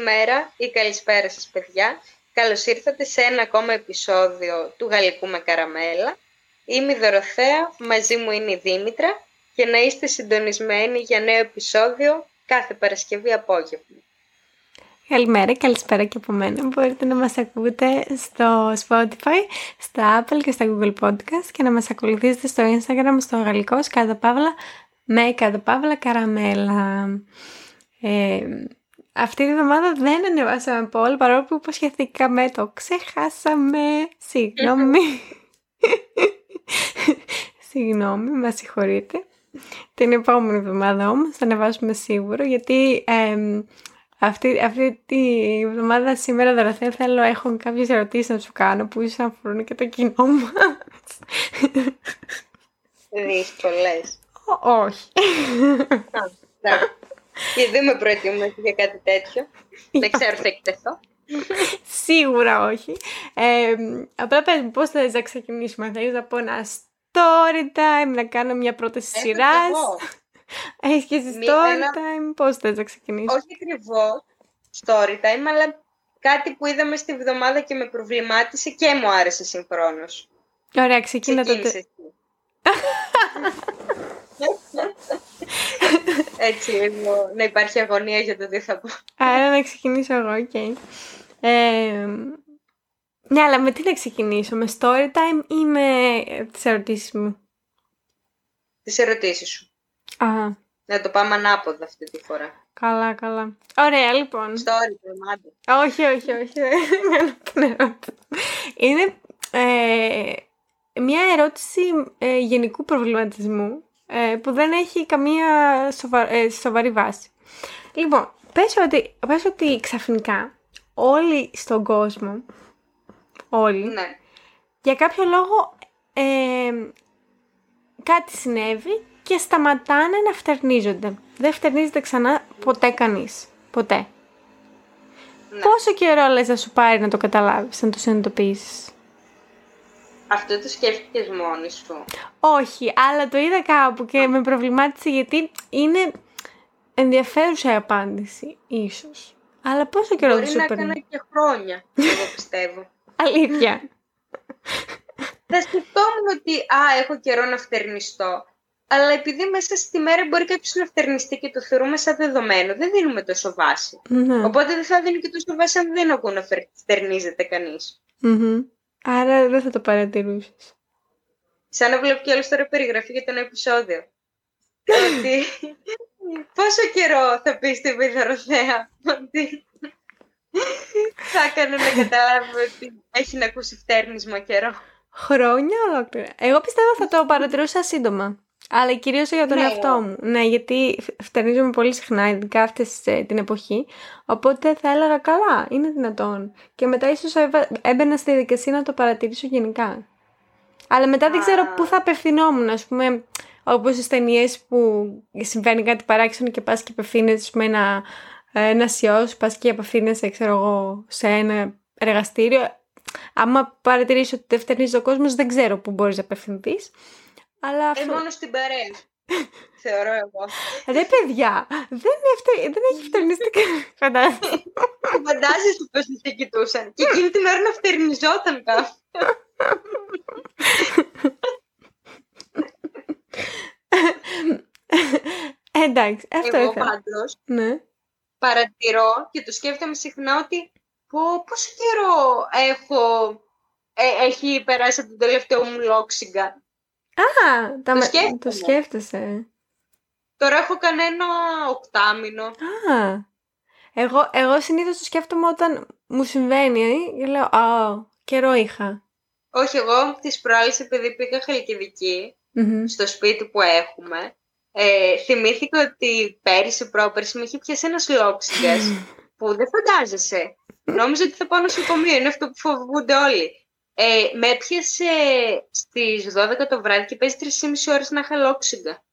καλημέρα ή καλησπέρα σας παιδιά. Καλώς ήρθατε σε ένα ακόμα επεισόδιο του Γαλλικού με Καραμέλα. Είμαι η Δωροθέα, μαζί μου είναι η Δήμητρα και να είστε συντονισμένοι για νέο επεισόδιο κάθε Παρασκευή απόγευμα. Καλημέρα, καλησπέρα και από μένα. Μπορείτε να μας ακούτε στο Spotify, στα Apple και στα Google Podcast και να μας ακολουθήσετε στο Instagram στο γαλλικό κάτω παύλα με κάτω παύλα καραμέλα. Ε, αυτή τη βδομάδα δεν ανεβάσαμε πόλ παρόλο που υποσχεθήκαμε το ξεχάσαμε. Συγγνώμη. Συγγνώμη, μας συγχωρείτε. Την επόμενη εβδομάδα όμως θα ανεβάσουμε σίγουρο γιατί αυτή, αυτή τη εβδομάδα σήμερα Δωροθέα θέλω έχω κάποιες ερωτήσεις να σου κάνω που ίσως αφορούν και το κοινό μας. Δύσκολες. Όχι. Και δεν με προετοιμάζει για κάτι τέτοιο. δεν ξέρω θα εκτεθώ. Σίγουρα όχι. Ε, απλά πες μου πώς θες να ξεκινήσουμε; Θέλεις να πω ένα story time, να κάνω μια πρόταση σειράς; Έχεις και εσύ story ένα... time, πώς θες να ξεκινήσουμε. Όχι ακριβώς story time, αλλά κάτι που είδαμε στη βδομάδα και με προβλημάτισε και μου άρεσε συγχρόνως. Ωραία, ξεκίνα τότε. Έτσι λίγο να υπάρχει αγωνία για το τι θα πω. Άρα να ξεκινήσω εγώ, OK. Okay. Ε, ναι, αλλά με τι να ξεκινήσω, με story time ή με τις ερωτήσεις μου; Τις ερωτήσεις σου. Α. Να το πάμε ανάποδα αυτή τη φορά. Καλά, καλά. Ωραία, λοιπόν. Story time, άντε. Όχι, όχι, όχι. Είναι ε, μια ερώτηση ε, γενικού προβληματισμού ε, που δεν έχει καμία σοβα... ε, σοβαρή βάση. Λοιπόν, πες ότι, πες ότι ξαφνικά όλοι στον κόσμο, όλοι, Ναι. για κάποιο λόγο ε, κάτι συνέβη και σταματάνε να φτερνίζονται. Δεν φτερνίζεται ξανά ποτέ κανείς. Ποτέ. Ναι. Πόσο καιρό λες να σου πάρει να το καταλάβεις, να το συνειδητοποιήσεις; Αυτό το σκέφτηκες μόνη σου; Όχι, αλλά το είδα κάπου και με προβλημάτισε γιατί είναι ενδιαφέρουσα η απάντηση, ίσως. Αλλά πόσο καιρό Μπορεί δεν σου να παίρνει; έκανα και χρόνια, εγώ πιστεύω. Αλήθεια. θα σκεφτόμουν ότι α, έχω καιρό να φτερνιστώ. Αλλά επειδή μέσα στη μέρα μπορεί κάποιος να φτερνιστεί και το θεωρούμε σαν δεδομένο, δεν δίνουμε τόσο βάση. ναι. Οπότε δεν θα δίνει και τόσο βάση αν δεν ακούω να φερ- φτερνίζεται κανείς. Μμμ. Άρα δεν θα το παρατηρούσες. Σαν να βλέπω κι άλλο τώρα περιγραφή για το ένα επεισόδιο. ότι πόσο καιρό θα πει στην Πιδαροθέα ότι θα έκανε να καταλάβει ότι έχει να ακούσει φτέρνισμα καιρό. Χρόνια ολόκληρα. Εγώ πιστεύω θα το παρατηρούσα σύντομα. Αλλά κυρίως για τον Ναι. εαυτό μου. Ναι, γιατί φ- φτερνίζομαι πολύ συχνά, ειδικά αυτή την εποχή. Οπότε θα έλεγα καλά, είναι δυνατόν. Και μετά ίσως έμπαινα στη διαδικασία να το παρατηρήσω γενικά. Αλλά μετά δεν ξέρω Α. πού θα απευθυνόμουν, ας πούμε, όπως στις ταινίες που συμβαίνει κάτι παράξενο και πας και απευθύνεσαι με ένα, ένα σιός, πας και απευθύνεσαι, ξέρω εγώ, σε ένα εργαστήριο. Άμα παρατηρήσει ότι δεν φτερνίζει ο κόσμος, δεν ξέρω πού μπορείς να απευθυνθείς. Αλλά Ε, αυτό. μόνος στην παρέα. Θεωρώ εγώ. Ρε παιδιά, δεν, έφτε... δεν έχει φτερνιστεί κανένα. Φαντάζεσαι. Φαντάζεσαι πώς σε κοιτούσαν. Και εκείνη την ώρα να φτερνιζόταν κάποιο. Ε, Εντάξει, αυτό Εγώ ήθελα. πάντως Ναι. παρατηρώ και το σκέφτομαι συχνά ότι πω, πόσο καιρό έχω, ε, έχει περάσει από τον τελευταίο μου λόξιγκα. Α, τα Το με- σκέφτομαι. το σκέφτεσαι. Τώρα έχω κανένα οκτάμινο. Α, εγώ, εγώ συνήθως το σκέφτομαι όταν μου συμβαίνει και λέω «Α, καιρό είχα». Όχι, εγώ τις προάλλες επειδή πήγα Χαλκιδική, Μμμ. στο σπίτι που έχουμε, ε, θυμήθηκα ότι πέρυσι πρόπερσι με είχε πιάσει ένας λόξιγκας που δεν φαντάζεσαι. Νόμιζα ότι θα πάω νοσοκομείο, είναι αυτό που φοβούνται όλοι. Ε, με έπιασε στις 12 το βράδυ και παίζει 3,5 ώρες να είχα λόξιγκα.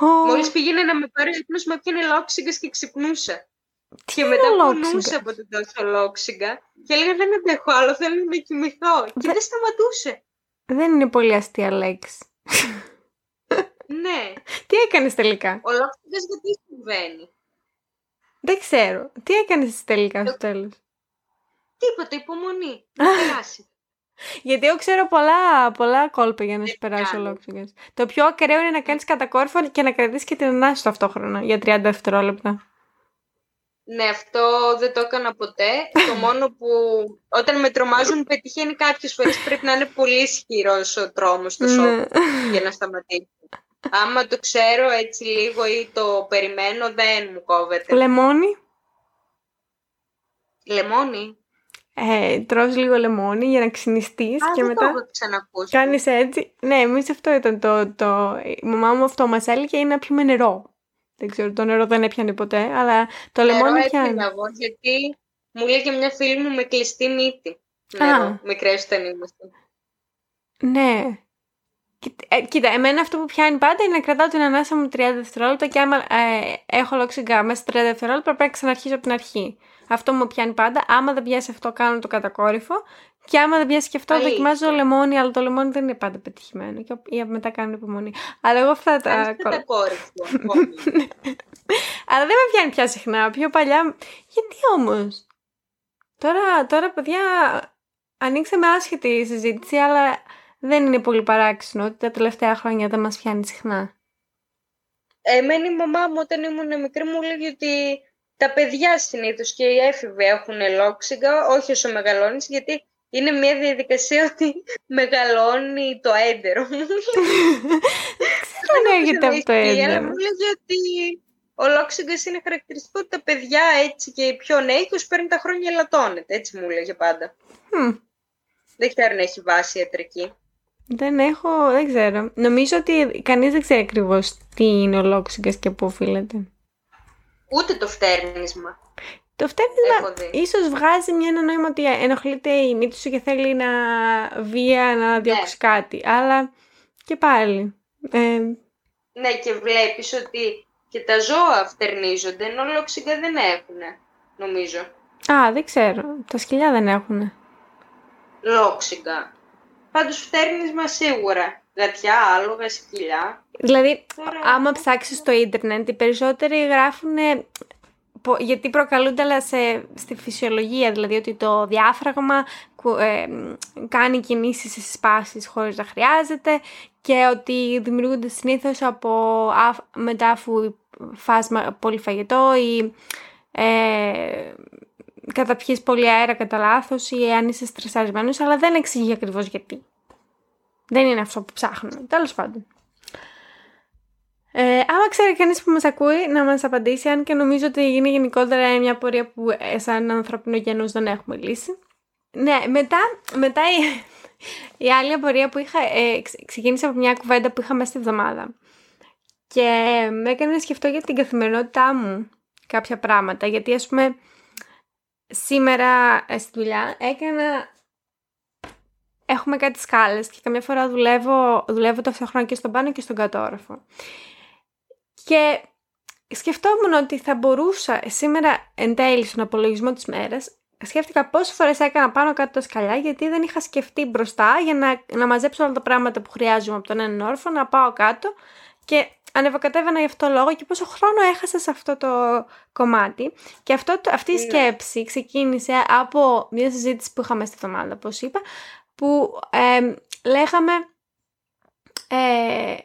Ω, Μόλις πήγαινε να με πάρει ο ύπνος, με έπιανε λόξιγκας και ξυπνούσα. τι Και είναι μετά λόξιγκα; πονούσα από τον τόσο λόξιγκα και έλεγα δεν αντέχω άλλο, θέλω να κοιμηθώ. Και Δε- δεν σταματούσε. Δεν είναι πολύ αστεία λέξη. Ναι, Τι έκανες τελικά; ο λόξιγκας γιατί συμβαίνει; Δεν ξέρω. Τι έκανες τελικά στο τέλος; Τίποτα, υπομονή. Να περάσει. Γιατί εγώ ξέρω πολλά, πολλά κόλπα για να σου περάσει ο λόγος. Το πιο ακραίο είναι να κάνεις κατακόρφο και να κρατήσεις και την ανάση ταυτόχρονα για 30 δευτερόλεπτα. Ναι, αυτό δεν το έκανα ποτέ. το μόνο που όταν με τρομάζουν πετυχαίνει κάποιε φορέ πρέπει να είναι πολύ ισχυρός ο τρόμος στο σώμα για να σταματήσει. Άμα το ξέρω έτσι λίγο ή το περιμένω, δεν μου κόβεται. Λεμόνι. Λεμόνι. Ε, τρως λίγο λεμόνι για να ξυνιστείς και μετά το κάνεις έτσι. Ναι, εμείς αυτό ήταν το, το... Η μαμά μου αυτό μας έλεγε είναι να πιούμε νερό. Δεν ξέρω, το νερό δεν έπιανε ποτέ, αλλά το νερό λεμόνι πιάνει. Νερό εγώ, γιατί μου λέει και μια φίλη μου με κλειστή μύτη. Νερό, μικρές όταν είμαστε. Ναι. Ε, κοίτα, εμένα αυτό που πιάνει πάντα είναι να κρατάω την ανάσα μου 30 δευτερόλεπτα και άμα ε, έχω λόξιγκα μέσα 30 δευτερόλεπτα πρέπει να ξαναρχίσω από την αρχή. Αυτό μου πιάνει πάντα. Άμα δεν πιάσει αυτό, κάνω το κατακόρυφο. Και άμα δεν πιάσει και αυτό, Αλήθεια. δοκιμάζω λεμόνι, αλλά το λεμόνι δεν είναι πάντα πετυχημένο. Και ή μετά κάνω υπομονή. Αλλά εγώ αυτά τα. Κατακόρυφο. αλλά δεν με πιάνει πια συχνά. Πιο παλιά. Γιατί όμως; Τώρα, τώρα, παιδιά, ανοίξαμε άσχετη συζήτηση, αλλά δεν είναι πολύ παράξενο ότι τα τελευταία χρόνια δεν μας πιάνει συχνά. Εμένα η μαμά μου όταν ήμουν μικρή μου λέγει ότι τα παιδιά συνήθως και οι έφηβοι έχουν λόξιγκα, όχι όσο μεγαλώνεις, γιατί είναι μια διαδικασία ότι μεγαλώνει το έντερο μου. Δεν έρχεται από το έντερο. μου λέγει ότι ο λόξιγκα είναι χαρακτηριστικό ότι τα παιδιά έτσι και οι πιο νέοι τους παίρνουν τα χρόνια ελαττώνεται. Έτσι μου λέγε πάντα. Δεν ξέρω αν έχει βάση ιατρική. Δεν έχω, δεν ξέρω. Νομίζω ότι κανείς δεν ξέρει ακριβώς τι είναι ο λόξιγκας και πού οφείλεται. Ούτε το φτέρνισμα. Το φτέρνισμα ίσως βγάζει μια ένα νόημα ότι ενοχλείται η μύτη σου και θέλει να βία να διώξει ναι. κάτι. Αλλά και πάλι. Ε... Ναι, και βλέπεις ότι και τα ζώα φτερνίζονται, ενώ λόξιγκα δεν έχουν, νομίζω. Α, δεν ξέρω. Τα σκυλιά δεν έχουν. Λόξιγκα. Πάντως φτέρνισμα σίγουρα. Γατιά, άλογα, σκυλιά. Δηλαδή, άμα ψάξεις στο ίντερνετ, οι περισσότεροι γράφουν γιατί προκαλούνται αλλά σε, στη φυσιολογία, δηλαδή ότι το διάφραγμα ε, κάνει κινήσεις σε σπάσεις χωρίς να χρειάζεται και ότι δημιουργούνται συνήθως από μετά αφού φας πολύ φαγητό ή ε, καταπιείς πολύ αέρα κατά λάθος ή αν είσαι στρεσαρισμένος, αλλά δεν εξηγεί ακριβώς γιατί. Δεν είναι αυτό που ψάχνουμε. Τέλος πάντων. Ε, άμα ξέρει κανείς που μας ακούει, να μας απαντήσει, αν και νομίζω ότι είναι γενικότερα μια πορεία που ε, σαν ανθρώπινο γένος δεν έχουμε λύσει. Ναι, μετά, μετά η, η άλλη απορία που είχα ε, ξεκίνησε από μια κουβέντα που είχα μέσα στη εβδομάδα. Και με έκανε να σκεφτώ για την καθημερινότητά μου κάποια πράγματα. Γιατί, ας πούμε, σήμερα ε, στη δουλειά έκανα έχουμε κάτι σκάλες και καμιά φορά δουλεύω, δουλεύω ταυτόχρονα και στον πάνω και στον κατόροφο. Και σκεφτόμουν ότι θα μπορούσα σήμερα εν τέλει στον απολογισμό της μέρας σκέφτηκα πόσες φορές έκανα πάνω κάτω τα σκαλιά γιατί δεν είχα σκεφτεί μπροστά για να, να μαζέψω όλα τα πράγματα που χρειάζομαι από τον έναν όρφο, να πάω κάτω και ανεβοκατέβαινα γι' αυτό λόγο και πόσο χρόνο έχασα σε αυτό το κομμάτι. Και αυτό, αυτή η ναι. σκέψη ξεκίνησε από μια συζήτηση που είχαμε στη εβδομάδα, όπως είπα, που ε, λέγαμε ε,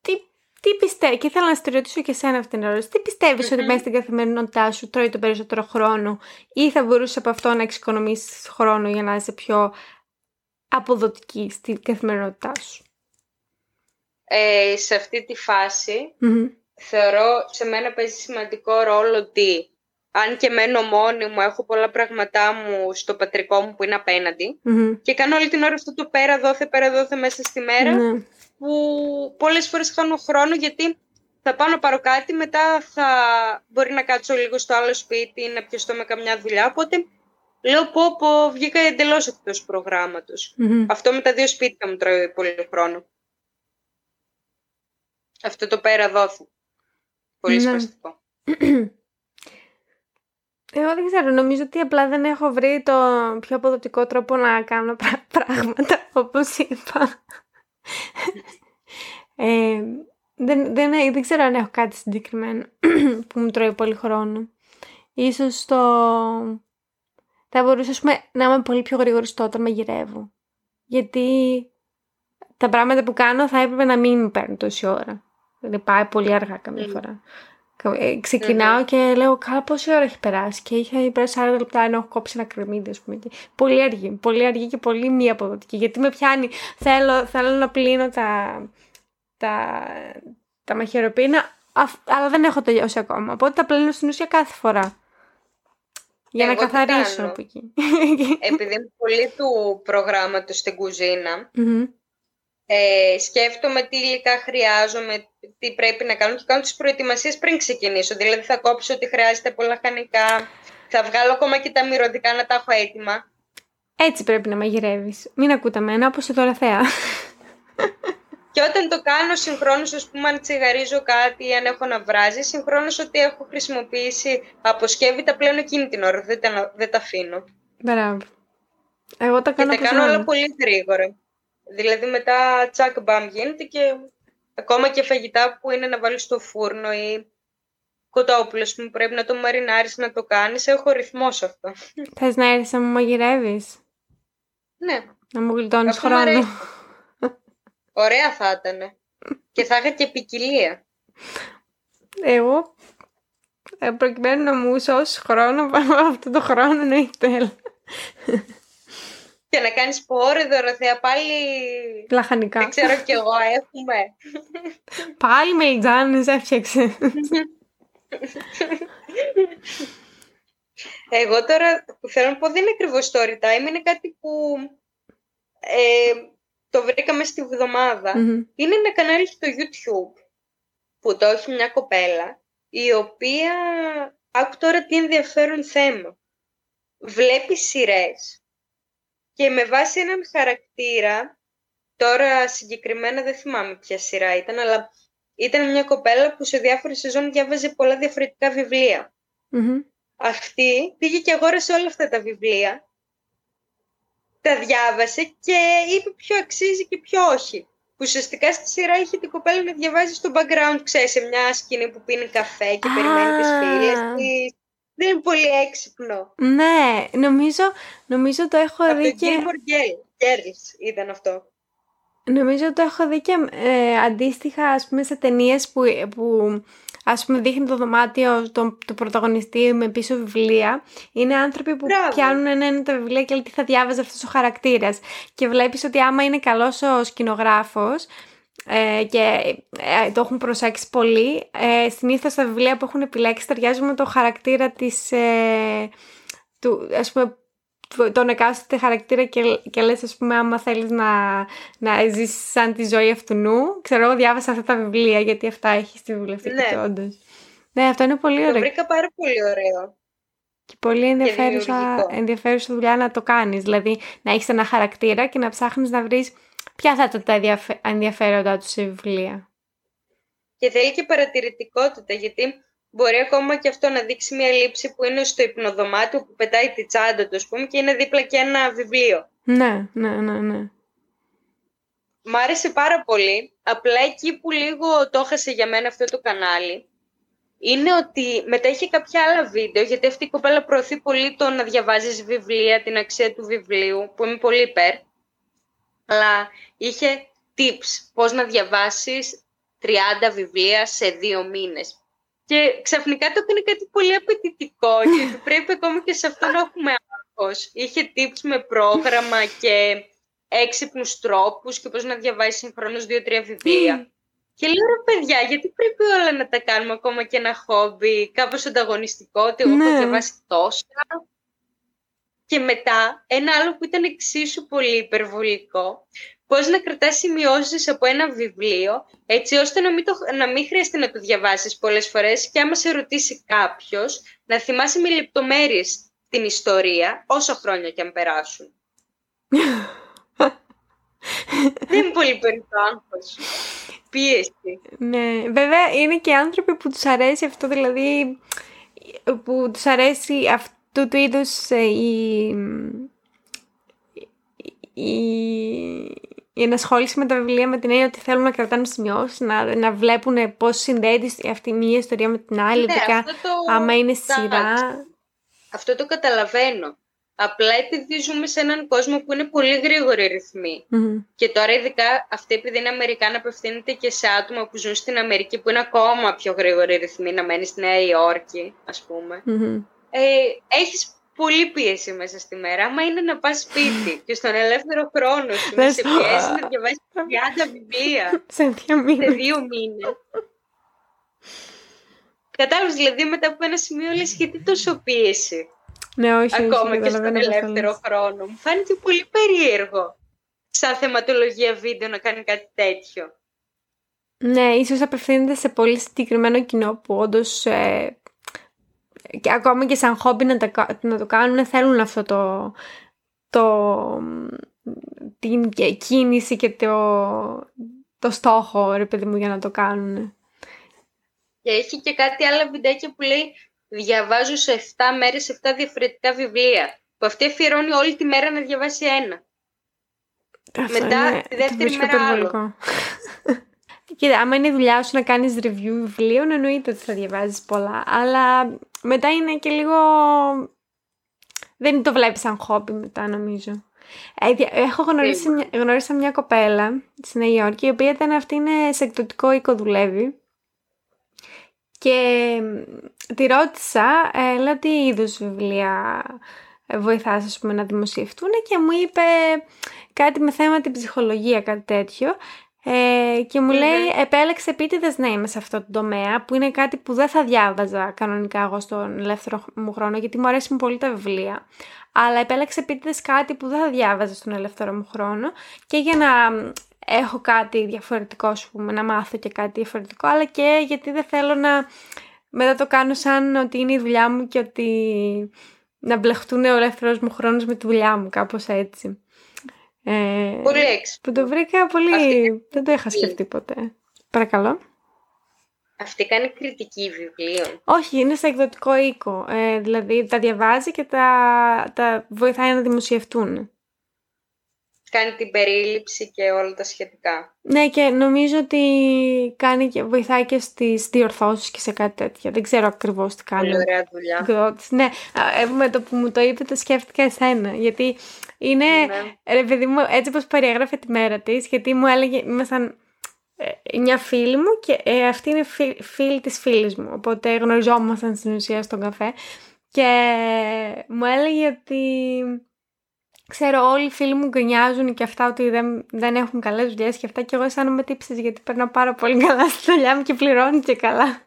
τι, τι πιστεύει, και ήθελα να στη ρωτήσω και εσένα αυτήν την ερώτηση, τι πιστευεις ότι μέσα στην καθημερινότητά σου τρώει το περισσότερο χρόνο ή θα μπορούσες από αυτό να εξοικονομήσεις χρόνο για να είσαι πιο αποδοτική στην καθημερινότητά σου; Ε, σε αυτή τη φαση θεωρώ σε μένα παίζει σημαντικό ρόλο ότι αν και μένω μόνη μου, έχω πολλά πράγματά μου στο πατρικό μου που είναι απεναντι και κάνω όλη την ώρα αυτό το πέρα δόθε, πέρα δόθε μέσα στη μερα ναι. που πολλές φορές χάνω χρόνο γιατί θα πάω να πάρω κάτι, μετά θα μπορεί να κάτσω λίγο στο άλλο σπίτι, να πιαστώ με καμιά δουλειά, οπότε λέω πω πω βγήκα εντελώς εκτός προγράμματος. Αυτό με τα δύο σπίτια μου τρώει πολύ χρόνο. Αυτό το πέρα δόθε. Πολύ ναι. σπαστικό. Εγώ δεν ξέρω, νομίζω ότι απλά δεν έχω βρει το πιο αποδοτικό τρόπο να κάνω πράγματα, όπως είπα. ε, δεν, δεν, δεν ξέρω αν έχω κάτι συγκεκριμένο που μου τρώει πολύ χρόνο. ίσως το... Θα μπορούσα ας πούμε, να είμαι πολύ πιο γρήγορο όταν μαγειρεύω. Γιατί τα πράγματα που κάνω θα έπρεπε να μην με παίρνουν τόση ώρα. Δηλαδή πάει πολύ αργά καμιά mm. φορά. Ε, ξεκινάω mm-hmm. και λέω, καλά πόση ώρα έχει περάσει; Και είχε περάσει 40 λεπτά ενώ έχω κόψει ένα κρεμμύδι, ας πούμε. Και πολύ αργή. Πολύ αργή και πολύ μη αποδοτική. Γιατί με πιάνει. Θέλω, θέλω να πλύνω τα, τα, τα μαχαιροπίνα, αλλά δεν έχω τελειώσει ακόμα. Οπότε τα πλύνω στην ουσία κάθε φορά. Για να καθαρίσω από εκεί. Επειδή είμαι πολύ του προγράμματος στην κουζίνα, ε, σκέφτομαι τι υλικά χρειάζομαι, τι πρέπει να κάνω και κάνω τις προετοιμασίες πριν ξεκινήσω. Δηλαδή θα κόψω ότι χρειάζεται πολλά χανικά, θα βγάλω ακόμα και τα μυρωδικά να τα έχω έτοιμα. Έτσι πρέπει να μαγειρεύεις. Μην ακούτε μένα όπως η δωραθέα. Και όταν το κάνω συγχρόνως, ας πούμε, αν τσιγαρίζω κάτι ή αν έχω να βράζει, συγχρόνως ότι έχω χρησιμοποιήσει αποσκεύη, τα πλέον εκείνη την ώρα. Δεν τα, δεν τα αφήνω. Μπράβο. Εγώ τα κάνω Και τα κάνω όλα πολύ γρήγορα. Δηλαδή μετά τσακ μπαμ γίνεται και ακόμα και φαγητά που είναι να βάλεις στο φούρνο ή κοτόπουλο που πρέπει να το μαρινάρεις να το κάνεις, έχω ρυθμός σε αυτό. Θες να έρθεις να μου μαγειρεύεις; Ναι. Να μου γλιτώνεις χρόνο. Ωραία θα ήταν. και θα είχα και ποικιλία. Εγώ, ε, προκειμένου να μου σώσει χρόνο, αυτό το χρόνο να έχει τέλο. Και να κάνεις πόρε δωροθέα πάλι... Λαχανικά. Δεν ξέρω κι εγώ, έχουμε. πάλι με λιτζάνες έφτιαξε. εγώ τώρα που θέλω να πω δεν είναι ακριβώς story time, είναι κάτι που ε, το βρήκαμε στη βδομαδα Είναι ένα κανάλι στο YouTube που το έχει μια κοπέλα η οποία, άκου τώρα τι ενδιαφέρον θέμα, βλέπει σειρές και με βάση έναν χαρακτήρα, τώρα συγκεκριμένα δεν θυμάμαι ποια σειρά ήταν, αλλά ήταν μια κοπέλα που σε διάφορες σεζόν διάβαζε πολλά διαφορετικά Αυτή πήγε και αγόρασε όλα αυτά τα βιβλία τα διάβασε και είπε ποιο αξίζει και ποιο όχι. Που ουσιαστικά στη σειρά είχε την κοπέλα να διαβάζει στο background, ξέρεις, σε μια σκηνή που πίνει καφέ και περιμένει τις φίλες της. Δεν είναι πολύ έξυπνο. Ναι, νομίζω, νομίζω το έχω Από δει. Το και... Girls ήταν αυτό. Νομίζω το έχω δει και ε, αντίστοιχα ας πούμε σε ταινίες που, που ας πούμε δείχνει το δωμάτιο του το πρωταγωνιστή με πίσω βιβλία. Είναι άνθρωποι που Μπράβο. πιάνουν ένα-ένα τα βιβλία και λέει τι θα διάβαζε αυτός ο χαρακτήρας. Και βλέπεις ότι άμα είναι καλός ο σκηνογράφος ε, και ε, το έχουν προσέξει πολύ, ε, συνήθως τα βιβλία που έχουν επιλέξει ταιριάζουν με το χαρακτήρα της... Ε, του, ας πούμε, τον εκάστοτε χαρακτήρα και, και λες ας πούμε άμα θέλεις να, να ζήσεις σαν τη ζωή αυτού νου ξέρω εγώ διάβασα αυτά τα βιβλία γιατί αυτά έχει στη βιβλιοθήκη ναι. όντως. Ναι, αυτό είναι πολύ ωραίο. Το βρήκα πάρα πολύ ωραίο. Και πολύ ενδιαφέρουσα, ενδιαφέρουσα δουλειά να το κάνεις. Δηλαδή να έχεις ένα χαρακτήρα και να ψάχνεις να βρεις ποια θα ήταν τα ενδιαφέροντά του σε βιβλία; Και θέλει και παρατηρητικότητα γιατί μπορεί ακόμα και αυτό να δείξει μια λήψη που είναι στο υπνοδωμάτιο που πετάει τη τσάντα του, πούμε, και είναι δίπλα και ένα βιβλίο. Ναι, ναι, ναι, ναι. Μ' άρεσε πάρα πολύ. Απλά εκεί που λίγο το έχασε για μένα αυτό το κανάλι, είναι ότι μετά είχε κάποια άλλα βίντεο, γιατί αυτή η κοπέλα προωθεί πολύ το να διαβάζεις βιβλία, την αξία του βιβλίου, που είμαι πολύ υπέρ. Αλλά είχε tips πώς να διαβάσεις 30 βιβλία σε δύο μήνες. Και ξαφνικά το έκανε κάτι πολύ απαιτητικό και πρέπει ακόμα και σε αυτό να έχουμε άγχος. Είχε tips με πρόγραμμα και έξυπνους τρόπους και πώς να διαβάσεις συγχρόνως δύο-τρία βιβλία. Και λέω ρε παιδιά, γιατί πρέπει όλα να τα κάνουμε ακόμα και ένα χόμπι, κάπως ανταγωνιστικό, ότι εγώ ναι. έχω διαβάσει τόσα. Και μετά, ένα άλλο που ήταν εξίσου πολύ υπερβολικό, πώς να κρατάς σημειώσεις από ένα βιβλίο, έτσι ώστε να μην, το, να μην χρειαστεί να το διαβάσεις πολλές φορές και άμα σε ρωτήσει κάποιος, να θυμάσαι με λεπτομέρειες την ιστορία, όσο χρόνια και αν περάσουν. Δεν είναι πολύ περίπου Πίεση. Ναι, βέβαια είναι και άνθρωποι που τους αρέσει αυτό, δηλαδή που τους αρέσει αυτού του είδους ε, η, η, η ενασχόληση με τα βιβλία με την έννοια ότι θέλουν να κρατάνε σημειώσει, να, να βλέπουν πώς συνδέεται αυτή μία ιστορία με την άλλη, ναι, ειδικά άμα είναι σειρά. Αυτό το καταλαβαίνω. Απλά επειδή ζούμε σε έναν κόσμο που είναι πολύ γρήγοροι ρυθμοί. Και τώρα ειδικά αυτή επειδή είναι Αμερικάνα απευθύνεται και σε άτομα που ζουν στην Αμερική που είναι ακόμα πιο γρήγοροι ρυθμοί να μένει στη Νέα Υόρκη, ας πούμε. Ε, έχεις πολύ πίεση μέσα στη μέρα. Άμα είναι να πας σπίτι και στον ελεύθερο χρόνο σου να σε πιέσει να διαβάσεις 30 βιβλία σε δύο μήνες. σε δύο μήνες. Κατάλαβες, δηλαδή μετά από ένα σημείο λες γιατί τόσο πίεση; Ναι, όχι, ακόμα όχι, και στον καταλαβαίνω πώς το ελεύθερο λες. χρόνο. Μου φάνηκε πολύ περίεργο σαν θεματολογία βίντεο να κάνει κάτι τέτοιο. Ναι, ίσως απευθύνεται σε πολύ συγκεκριμένο κοινό που όντως. Και ακόμα και σαν χόμπι να, τα κα- να το κάνουν θέλουν αυτό το, το την κίνηση και το, το στόχο ρε παιδί μου για να το κάνουν. Και έχει και κάτι άλλα βιντεάκια που λέει διαβάζω σε 7 μέρες 7 διαφορετικά βιβλία. Που αυτή αφιερώνει όλη τη μέρα να διαβάσει ένα. Αυτό Μετά, είναι- τη το δεύτερη βρίσκω μέρα άλλο. υπερβολικό. Κοίτα, άμα είναι η δουλειά σου να κάνεις review βιβλίων, εννοείται ότι θα διαβάζεις πολλά. Αλλά μετά είναι και λίγο... Δεν το βλέπεις σαν χόμπι μετά, νομίζω. Ε, δια- έχω γνωρίσει Σίγουρα. μια, γνώρισα μια κοπέλα στη Νέα Υόρκη, η οποία ήταν αυτή είναι σε εκδοτικό οίκο δουλεύει. Και μ, τη ρώτησα, ε, λέω τι είδους βιβλία ε, βοηθάς ας πούμε, να δημοσιευτούν και μου είπε κάτι με θέμα την ψυχολογία, κάτι τέτοιο. Ε, και μου Μμμ. λέει, επέλεξε επίτηδες να είμαι σε αυτό το τομέα, που είναι κάτι που δεν θα διάβαζα κανονικά εγώ στον ελεύθερο μου χρόνο, γιατί μου αρέσουν πολύ τα βιβλία. Αλλά επέλεξε επίτηδες κάτι που δεν θα διάβαζα στον ελεύθερο μου χρόνο και για να μ, έχω κάτι διαφορετικό, ας πούμε, να μάθω και κάτι διαφορετικό, αλλά και γιατί δεν θέλω να μετά το κάνω σαν ότι είναι η δουλειά μου και ότι να μπλεχτούν ο ελεύθερος μου χρόνος με τη δουλειά μου, κάπως έτσι. Ε, Πολύ έξυπνο. που το βρήκα πολύ... Αυτή- Δεν το είχα σκεφτεί ποτέ. Παρακαλώ. Αυτή κάνει κριτική βιβλίων. Όχι, είναι σε εκδοτικό οίκο. Ε, δηλαδή τα διαβάζει και τα, τα βοηθάει να δημοσιευτούν. Κάνει την περίληψη και όλα τα σχετικά. Ναι, και νομίζω ότι κάνει και βοηθάει και στις διορθώσεις και σε κάτι τέτοια. Δεν ξέρω ακριβώς τι κάνει. Πολύ ωραία δουλειά. εκδότης. Ναι, α, ε, με το που μου το είπε το σκέφτηκα εσένα. Γιατί είναι, Ναι. ρε παιδί μου, έτσι όπως περιέγραφε τη μέρα της, γιατί μου έλεγε, ήμασταν ε, μια φίλη μου και ε, αυτή είναι φι- φίλη της φίλης μου. Οπότε γνωριζόμασταν στην ουσία στον καφέ. Και μου έλεγε ότι ξέρω όλοι οι φίλοι μου γκρινιάζουν και αυτά ότι δεν, δεν έχουν καλές δουλειές και αυτά και εγώ αισθάνομαι τύψεις γιατί περνάω πάρα πολύ καλά στη δουλειά μου και πληρώνει και καλά.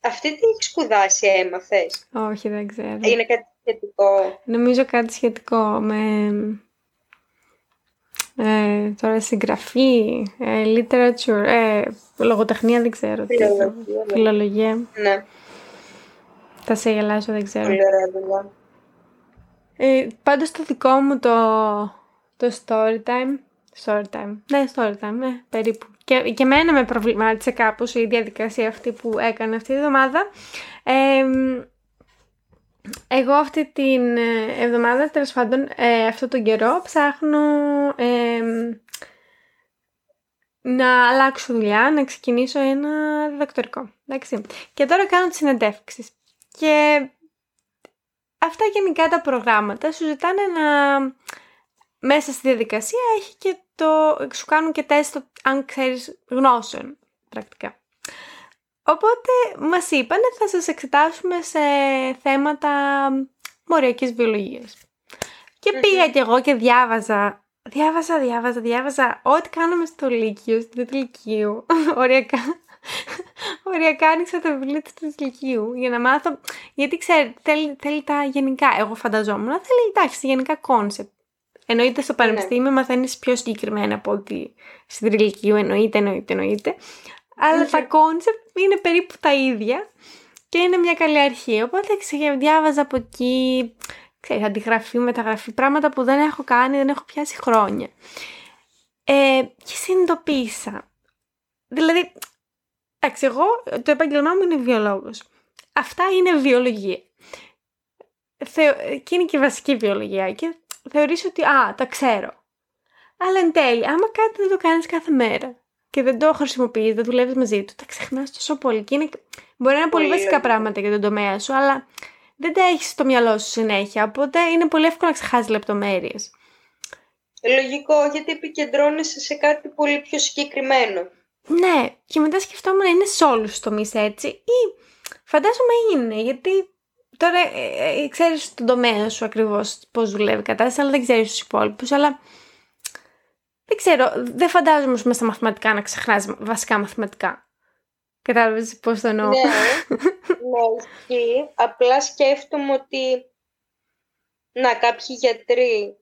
Αυτή τι έχει σπουδάσει, έμαθες; Όχι, δεν ξέρω. Είναι κάτι σχετικό. Νομίζω κάτι σχετικό με ε, τώρα συγγραφή, ε, literature, ε, λογοτεχνία δεν ξέρω. τι. Φιλολογία, ναι. Φιλολογία. Ναι, Θα σε γελάσω, δεν ξέρω. πολύ ωραία δουλειά. Ε, πάντως το δικό μου το, το story time, story time, ναι story time, ε, περίπου. Και, και εμένα με προβλημάτισε κάπως η διαδικασία αυτή που έκανε αυτή τη εβδομάδα. Ε, εγώ αυτή την ε, εβδομάδα, τέλος πάντων, ε, αυτόν τον καιρό ψάχνω ε, να αλλάξω δουλειά, να ξεκινήσω ένα διδακτορικό. Εντάξει. Και τώρα κάνω τις συνεντεύξεις. Και αυτά γενικά τα προγράμματα σου ζητάνε να μέσα στη διαδικασία έχει και το, σου κάνουν και τεστ αν ξέρεις γνώσεων πρακτικά. Οπότε μας είπανε θα σας εξετάσουμε σε θέματα μοριακής βιολογίας. Και Μμμ. πήγα κι εγώ και διάβαζα, διάβαζα, διάβαζα, διάβαζα ό,τι κάναμε στο Λύκειο, στην τρίτη Λυκείου, οριακά. Οριακά άνοιξα το βιβλίο της τρίτης Λυκείου για να μάθω, γιατί ξέρετε, θέλει, θέλει τα γενικά, εγώ φανταζόμουν, θέλει εντάξει, γενικά concept. Εννοείται στο πανεπιστήμιο μαθαίνεις πιο συγκεκριμένα από ότι στην τρίτη Λυκείου, εννοείται, εννοείται, εννοείται. Αλλά Μμμ. τα concept είναι περίπου τα ίδια και είναι μια καλή αρχή. Οπότε ξε- διάβαζα από εκεί, ξέρεις, αντιγραφή, μεταγραφή, πράγματα που δεν έχω κάνει, δεν έχω πιάσει χρόνια. Ε, και συνειδητοποίησα. Δηλαδή, εντάξει, εγώ το επάγγελμά μου είναι βιολόγος. Αυτά είναι βιολογία. Θεω... Και είναι και βασική βιολογία. Και θεωρείς ότι, α, τα ξέρω. Αλλά εν τέλει, άμα κάτι δεν το κάνεις κάθε μέρα, και δεν το χρησιμοποιείς, δεν δουλεύεις μαζί του, τα ξεχνάς τόσο πολύ. Και είναι... Μπορεί να είναι πολύ, Πολύ βασικά λογικό. πράγματα για τον τομέα σου, αλλά δεν τα έχεις στο μυαλό σου συνέχεια. Οπότε είναι πολύ εύκολο να ξεχάσεις λεπτομέρειες. Λογικό, γιατί επικεντρώνεσαι σε κάτι πολύ πιο συγκεκριμένο. Ναι, και μετά σκεφτόμουν είναι σε όλους τους τομείς έτσι, ή φαντάζομαι είναι, γιατί τώρα ε, ε, ξέρεις τον τομέα σου ακριβώς πώς δουλεύει η κατάσταση, αλλά δεν ξέρεις τους υπόλοιπους. Αλλά δεν ξέρω, δεν φαντάζομαι μέσα στα μαθηματικά να ξεχνάς βασικά μαθηματικά. Κατάλαβες πώς το εννοώ; Ναι, ναι, ισχύει. Απλά σκέφτομαι ότι να κάποιοι γιατροί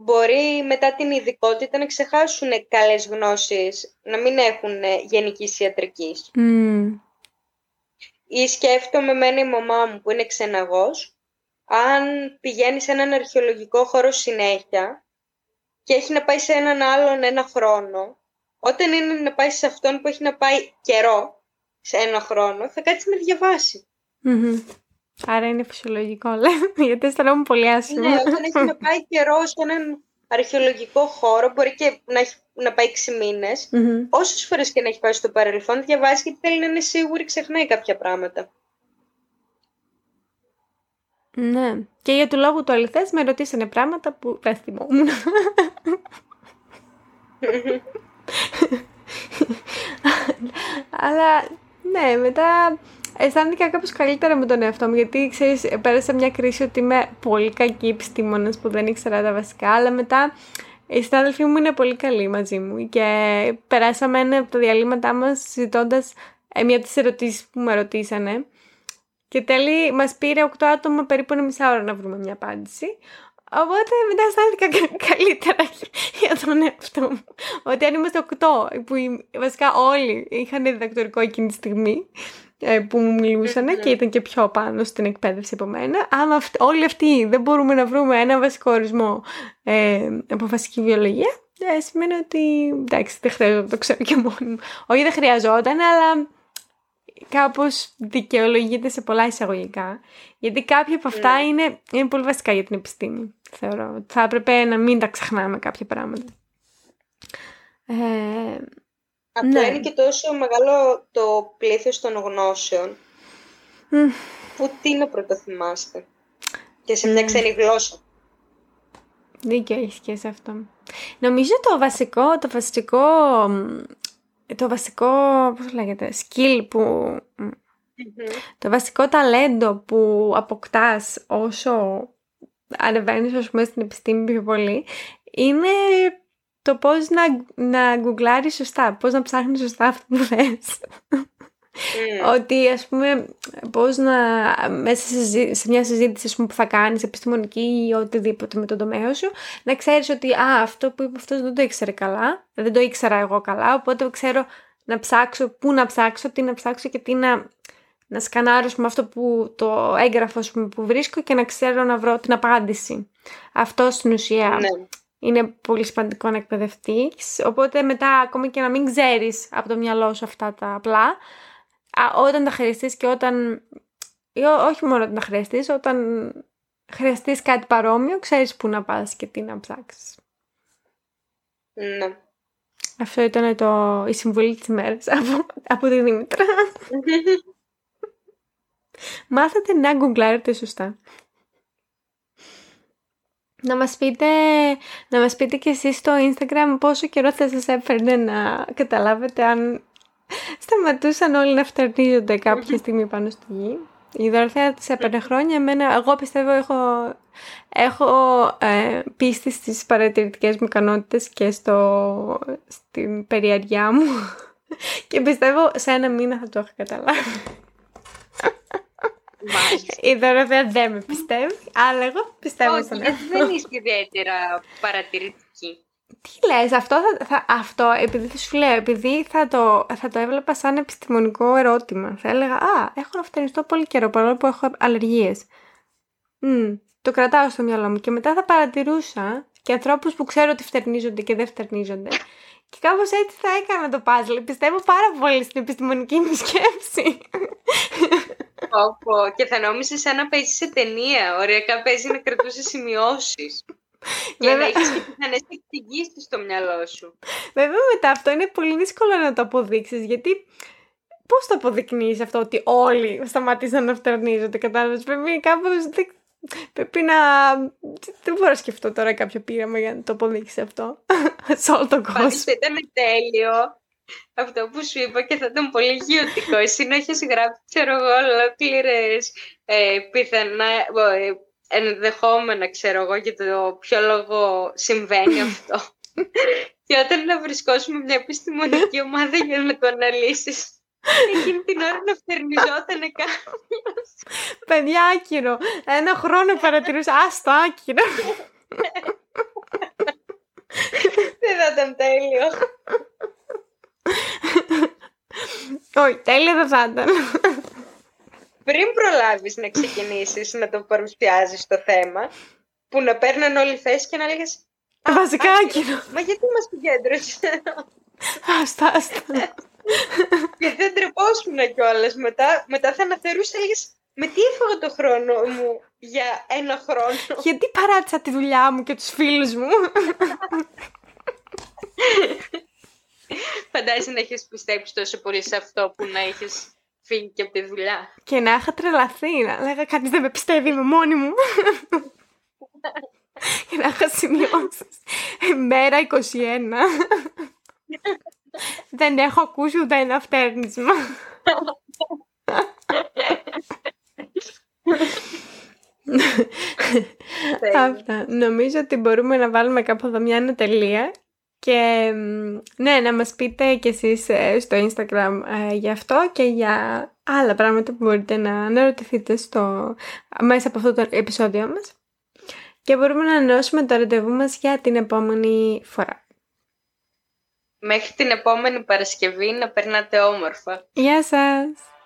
μπορεί μετά την ειδικότητα να ξεχάσουν καλές γνώσεις, να μην έχουν ε, γενικής ιατρικής. Μμμ. Ή σκέφτομαι εμένα η μαμά μου που είναι ξεναγός, αν πηγαίνει σε έναν αρχαιολογικό χώρο συνέχεια και έχει να πάει σε έναν άλλον ένα χρόνο, όταν είναι να πάει σε αυτόν που έχει να πάει καιρό, σε ένα χρόνο, θα κάτσει να διαβάσει. Μμμ. Άρα είναι φυσιολογικό, λέμε, γιατί αισθανόμουν πολύ άσχημα. Ναι, όταν έχει να πάει καιρός σε έναν αρχαιολογικό χώρο, μπορεί και να, έχει, να πάει 6 μήνες, Μμμ. όσες φορές και να έχει πάει στο παρελθόν, διαβάζει γιατί θέλει να είναι σίγουρη, ξεχνάει κάποια πράγματα. Ναι. Και για του λόγου του αληθές με ρωτήσανε πράγματα που δεν θυμόμουν. Αλλά ναι, μετά αισθάνθηκα κάπως καλύτερα με τον εαυτό μου γιατί ξέρεις, πέρασα μια κρίση ότι είμαι πολύ κακή επιστήμονας που δεν ήξερα τα βασικά αλλά μετά οι συνάδελφοί μου είναι πολύ καλοί μαζί μου και περάσαμε ένα από τα διαλύματά μας συζητώντας μια από τις ερωτήσεις που με ρωτήσανε και τέλει μας πήρε 8 άτομα περίπου ένα μισά ώρα να βρούμε μια απάντηση. Οπότε μετά αισθάνθηκα κα- καλύτερα για τον εαυτό μου. Ότι αν είμαστε 8, που οι- βασικά όλοι είχαν διδακτορικό εκείνη τη στιγμή ε, που μου μιλούσαν Μμμ. και ήταν και πιο πάνω στην εκπαίδευση από μένα. Άμα αυτ- όλοι αυτοί δεν μπορούμε να βρούμε ένα βασικό ορισμό ε, από βασική βιολογία, ε, σημαίνει ότι εντάξει, δεν χρειάζεται να το ξέρω και μόνη μου. Όχι, δεν χρειαζόταν, αλλά κάπως δικαιολογείται σε πολλά εισαγωγικά. Γιατί κάποια από αυτά Ναι. είναι, είναι πολύ βασικά για την επιστήμη. Θεωρώ. Θα έπρεπε να μην τα ξεχνάμε κάποια πράγματα. Ε, Απλά Ναι. είναι και τόσο μεγάλο το πλήθος των γνώσεων, μ, που τι να πρωτοθυμάστε. Και σε μια Ναι. ξένη γλώσσα. δίκιο έχεις και σε αυτό. Νομίζω το βασικό, το βασικό, μ, το βασικό, πώς λέγεται, skill που, μ, το βασικό ταλέντο που αποκτάς όσο ανεβαίνεις ας πούμε στην επιστήμη πιο πολύ είναι το πώς να, να γκουγκλάρεις σωστά, πώς να ψάχνεις σωστά αυτό που θες. Μμ. Ότι ας πούμε πώς να μέσα σε, συζή- σε μια συζήτηση ας πούμε, που θα κάνεις επιστημονική ή οτιδήποτε με τον τομέα σου να ξέρεις ότι α, αυτό που είπε αυτός δεν το ήξερε καλά, δεν το ήξερα εγώ καλά οπότε ξέρω να ψάξω, πού να ψάξω, τι να ψάξω και τι να, να σκανάρω ας πούμε, αυτό που το έγγραφο ας πούμε, που βρίσκω και να ξέρω να βρω την απάντηση. Αυτό στην ουσία Ναι. Είναι πολύ σημαντικό να εκπαιδευτείς. Οπότε μετά, ακόμα και να μην ξέρεις από το μυαλό σου αυτά τα απλά, α, όταν τα χρειαστείς και όταν. ή ό- όχι μόνο όταν τα χρειαστείς, όταν χρειαστείς κάτι παρόμοιο, ξέρεις πού να πας και τι να ψάξεις. Ναι. Αυτό ήταν το, η συμβουλή της ημέρας από, από τη Δήμητρα. Μάθατε να γκουγκλάρετε σωστά. Να μας πείτε, να μας πείτε και εσείς στο Instagram πόσο καιρό θα σας έπαιρνε να καταλάβετε αν σταματούσαν όλοι να φτερνίζονται κάποια στιγμή πάνω στη γη. Η Δωροθέα της έπαιρνε χρόνια, εμένα, εγώ πιστεύω έχω, έχω ε, πίστη στις παρατηρητικές μου ικανότητες και στο, στην περιέργειά μου και πιστεύω σε ένα μήνα θα το έχω καταλάβει. Μάλιστα. Η Δωροθέα δεν με πιστεύει, αλλά εγώ πιστεύω Όχι, στον γιατί εαυτό δεν είσαι ιδιαίτερα παρατηρητική. Τι λες, αυτό, θα, θα- αυτό επειδή θα σου λέω, επειδή θα το, θα το έβλεπα σαν επιστημονικό ερώτημα. Θα έλεγα, α, έχω να φτερνιστώ πολύ καιρό, παρόλο που έχω αλλεργίες. Μμ, το κρατάω στο μυαλό μου και μετά θα παρατηρούσα και ανθρώπους που ξέρω ότι φτερνίζονται και δεν φτερνίζονται. Και κάπως έτσι θα έκανα το puzzle. Πιστεύω πάρα πολύ στην επιστημονική μου σκέψη. Πω, πω. Και θα νόμιζες σαν να παίζεις σε ταινία. Ωριακά παίζει να κρατούσε σημειώσεις. Και να έχεις και πιθανές εξηγήσεις στο μυαλό σου. Βέβαια μετά αυτό είναι πολύ δύσκολο να το αποδείξεις γιατί πώς το αποδεικνύεις αυτό ότι όλοι σταματήσαν να φτερνίζονται κατάλαβες; Πρέπει κάπως Πρέπει να. Δεν μπορώ να σκεφτώ τώρα κάποιο πείραμα για να το αποδείξεις αυτό. Σε όλο τον κόσμο. ήταν τέλειο αυτό που σου είπα και θα ήταν πολύ γιωτικό. Εσύ να έχει γράψει, ξέρω εγώ, ολόκληρες ε, πιθανά. Ε, ενδεχόμενα, ξέρω εγώ, για το ποιο λόγο συμβαίνει αυτό. και όταν να βρισκόσουμε μια επιστημονική ομάδα για να το αναλύσεις, Εκείνη την ώρα να φτερνιζόταν κάποιο. Παιδιά, άκυρο. Ένα χρόνο παρατηρούσα. Άστο, άκυρο. Δεν θα ήταν τέλειο. Όχι, τέλειο δεν θα ήταν. Πριν προλάβεις να ξεκινήσεις να το παρουσιάζεις το θέμα, που να παίρνουν όλοι θέση και να λέγες Βασικά άκυρο. Μα γιατί μας συγκέντρωσες; Άστα, άστα. Γιατί δεν τρεπόσουν κιόλας. Μετά, μετά θα αναθερούσε, έλεγες με τι έφαγα το χρόνο μου για ένα χρόνο; Γιατί παράτησα τη δουλειά μου και τους φίλους μου; Φαντάζεσαι να έχεις πιστέψει τόσο πολύ σε αυτό που να έχεις φύγει και από τη δουλειά. Και να είχα τρελαθεί, να λέγα κανείς δεν με πιστεύει, είμαι μόνη μου. και να είχα σημειώσει μέρα 21. Δεν έχω ακούσει ούτε ένα φτέρνισμα. Αυτά. Νομίζω ότι μπορούμε να βάλουμε κάπου εδώ μια ανατελεία και ναι, να μας πείτε κι εσείς ε, στο Instagram ε, για αυτό και για άλλα πράγματα που μπορείτε να αναρωτηθείτε στο, μέσα από αυτό το επεισόδιο μας. Και μπορούμε να ανανεώσουμε το ραντεβού μας για την επόμενη φορά. Μέχρι την επόμενη Παρασκευή να περνάτε όμορφα. Γεια σας!